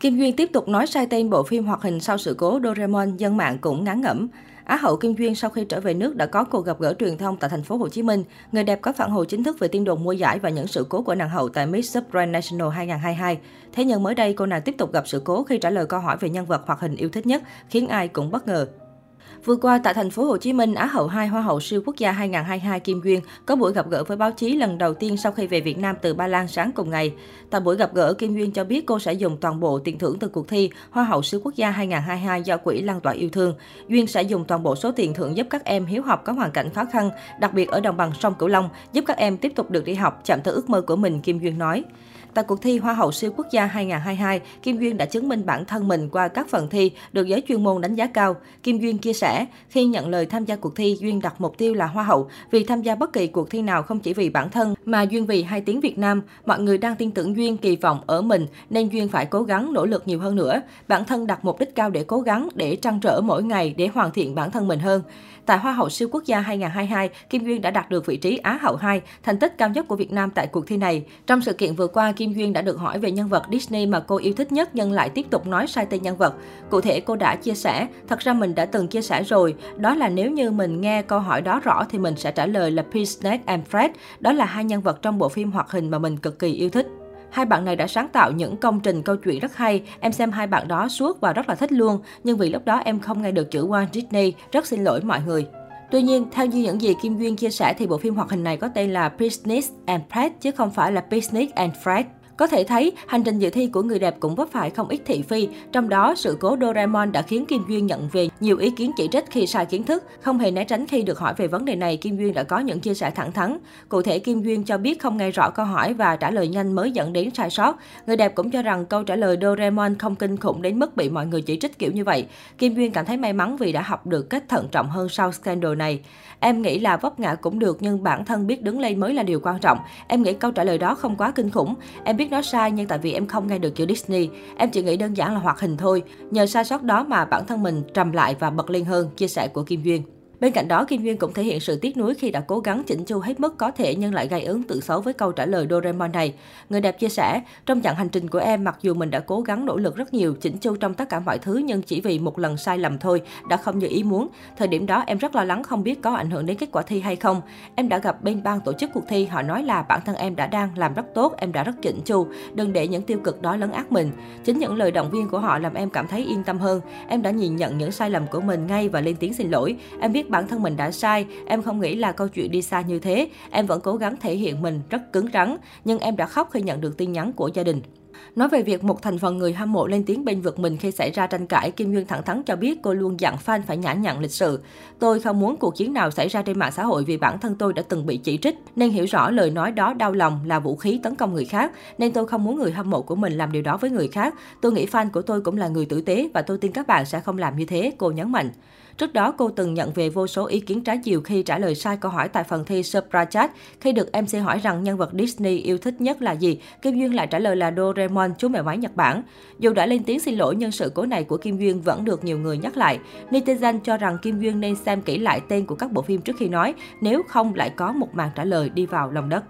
Kim Duyên tiếp tục nói sai tên bộ phim hoạt hình sau sự cố Doraemon, dân mạng cũng ngán ngẩm. Á hậu Kim Duyên sau khi trở về nước đã có cuộc gặp gỡ truyền thông tại thành phố Hồ Chí Minh. Người đẹp có phản hồi chính thức về tin đồn mua giải và những sự cố của nàng hậu tại Miss Grand National 2022. Thế nhưng mới đây cô nàng tiếp tục gặp sự cố khi trả lời câu hỏi về nhân vật hoạt hình yêu thích nhất, khiến ai cũng bất ngờ. Vừa qua tại thành phố Hồ Chí Minh, Á hậu 2 Hoa hậu siêu quốc gia 2022 Kim Duyên có buổi gặp gỡ với báo chí lần đầu tiên sau khi về Việt Nam từ Ba Lan sáng cùng ngày. Tại buổi gặp gỡ, Kim Duyên cho biết cô sẽ dùng toàn bộ tiền thưởng từ cuộc thi Hoa hậu siêu quốc gia 2022 do quỹ lan tỏa yêu thương. Duyên sẽ dùng toàn bộ số tiền thưởng giúp các em hiếu học có hoàn cảnh khó khăn, đặc biệt ở đồng bằng sông Cửu Long, giúp các em tiếp tục được đi học, chạm tới ước mơ của mình, Kim Duyên nói. Tại cuộc thi Hoa hậu siêu quốc gia 2022, Kim Duyên đã chứng minh bản thân mình qua các phần thi được giới chuyên môn đánh giá cao. Kim Duyên chia sẻ, khi nhận lời tham gia cuộc thi, Duyên đặt mục tiêu là Hoa hậu vì tham gia bất kỳ cuộc thi nào không chỉ vì bản thân mà Duyên vì hai tiếng Việt Nam. Mọi người đang tin tưởng Duyên kỳ vọng ở mình nên Duyên phải cố gắng nỗ lực nhiều hơn nữa. Bản thân đặt mục đích cao để cố gắng, để trăn trở mỗi ngày để hoàn thiện bản thân mình hơn. Tại Hoa hậu siêu quốc gia 2022, Kim Duyên đã đạt được vị trí Á hậu 2, thành tích cao nhất của Việt Nam tại cuộc thi này. Trong sự kiện vừa qua, Kim Duyên đã được hỏi về nhân vật Disney mà cô yêu thích nhất nhưng lại tiếp tục nói sai tên nhân vật. Cụ thể, cô đã chia sẻ, thật ra mình đã từng chia sẻ rồi, đó là nếu như mình nghe câu hỏi đó rõ thì mình sẽ trả lời là Peacenet and Fred, đó là hai nhân vật trong bộ phim hoạt hình mà mình cực kỳ yêu thích. Hai bạn này đã sáng tạo những công trình câu chuyện rất hay. Em xem hai bạn đó suốt và rất là thích luôn. Nhưng vì lúc đó em không nghe được chữ Walt Disney. Rất xin lỗi mọi người. Tuy nhiên, theo như những gì Kim Duyên chia sẻ thì bộ phim hoạt hình này có tên là Business and Fred chứ không phải là Business and Fred. Có thể thấy, hành trình dự thi của người đẹp cũng vấp phải không ít thị phi, trong đó sự cố Doraemon đã khiến Kim Duyên nhận về nhiều ý kiến chỉ trích khi sai kiến thức. Không hề né tránh khi được hỏi về vấn đề này, Kim Duyên đã có những chia sẻ thẳng thắn. Cụ thể, Kim Duyên cho biết không nghe rõ câu hỏi và trả lời nhanh mới dẫn đến sai sót. Người đẹp cũng cho rằng câu trả lời Doraemon không kinh khủng đến mức bị mọi người chỉ trích kiểu như vậy. Kim Duyên cảm thấy may mắn vì đã học được cách thận trọng hơn sau scandal này. Em nghĩ là vấp ngã cũng được nhưng bản thân biết đứng lên mới là điều quan trọng. Em nghĩ câu trả lời đó không quá kinh khủng. Em biết nó sai nhưng tại vì em không nghe được chữ Disney. Em chỉ nghĩ đơn giản là hoạt hình thôi. Nhờ sai sót đó mà bản thân mình trầm lại và bật lên hơn, chia sẻ của Kim Duyên. Bên cạnh đó, Kim Duyên cũng thể hiện sự tiếc nuối khi đã cố gắng chỉnh chu hết mức có thể nhưng lại gây ấn tượng xấu với câu trả lời Doraemon này. Người đẹp chia sẻ, trong chặng hành trình của em, mặc dù mình đã cố gắng nỗ lực rất nhiều, chỉnh chu trong tất cả mọi thứ nhưng chỉ vì một lần sai lầm thôi, đã không như ý muốn. Thời điểm đó em rất lo lắng không biết có ảnh hưởng đến kết quả thi hay không. Em đã gặp bên ban tổ chức cuộc thi, họ nói là bản thân em đã đang làm rất tốt, em đã rất chỉnh chu, đừng để những tiêu cực đó lấn át mình. Chính những lời động viên của họ làm em cảm thấy yên tâm hơn. Em đã nhìn nhận những sai lầm của mình ngay và lên tiếng xin lỗi. Em biết biết bản thân mình đã sai, em không nghĩ là câu chuyện đi xa như thế. Em vẫn cố gắng thể hiện mình rất cứng rắn, nhưng em đã khóc khi nhận được tin nhắn của gia đình. Nói về việc một thành phần người hâm mộ lên tiếng bên vực mình khi xảy ra tranh cãi, Kim Duyên thẳng thắn cho biết cô luôn dặn fan phải nhã nhặn lịch sự. Tôi không muốn cuộc chiến nào xảy ra trên mạng xã hội vì bản thân tôi đã từng bị chỉ trích, nên hiểu rõ lời nói đó đau lòng là vũ khí tấn công người khác, nên tôi không muốn người hâm mộ của mình làm điều đó với người khác. Tôi nghĩ fan của tôi cũng là người tử tế và tôi tin các bạn sẽ không làm như thế, cô nhấn mạnh. Trước đó, cô từng nhận về vô số ý kiến trái chiều khi trả lời sai câu hỏi tại phần thi Surprise Chat. Khi được MC hỏi rằng nhân vật Disney yêu thích nhất là gì, Kim Duyên lại trả lời là Doraemon, chú mèo máy Nhật Bản. Dù đã lên tiếng xin lỗi nhưng sự cố này của Kim Duyên vẫn được nhiều người nhắc lại. Netizen cho rằng Kim Duyên nên xem kỹ lại tên của các bộ phim trước khi nói, nếu không lại có một màn trả lời đi vào lòng đất.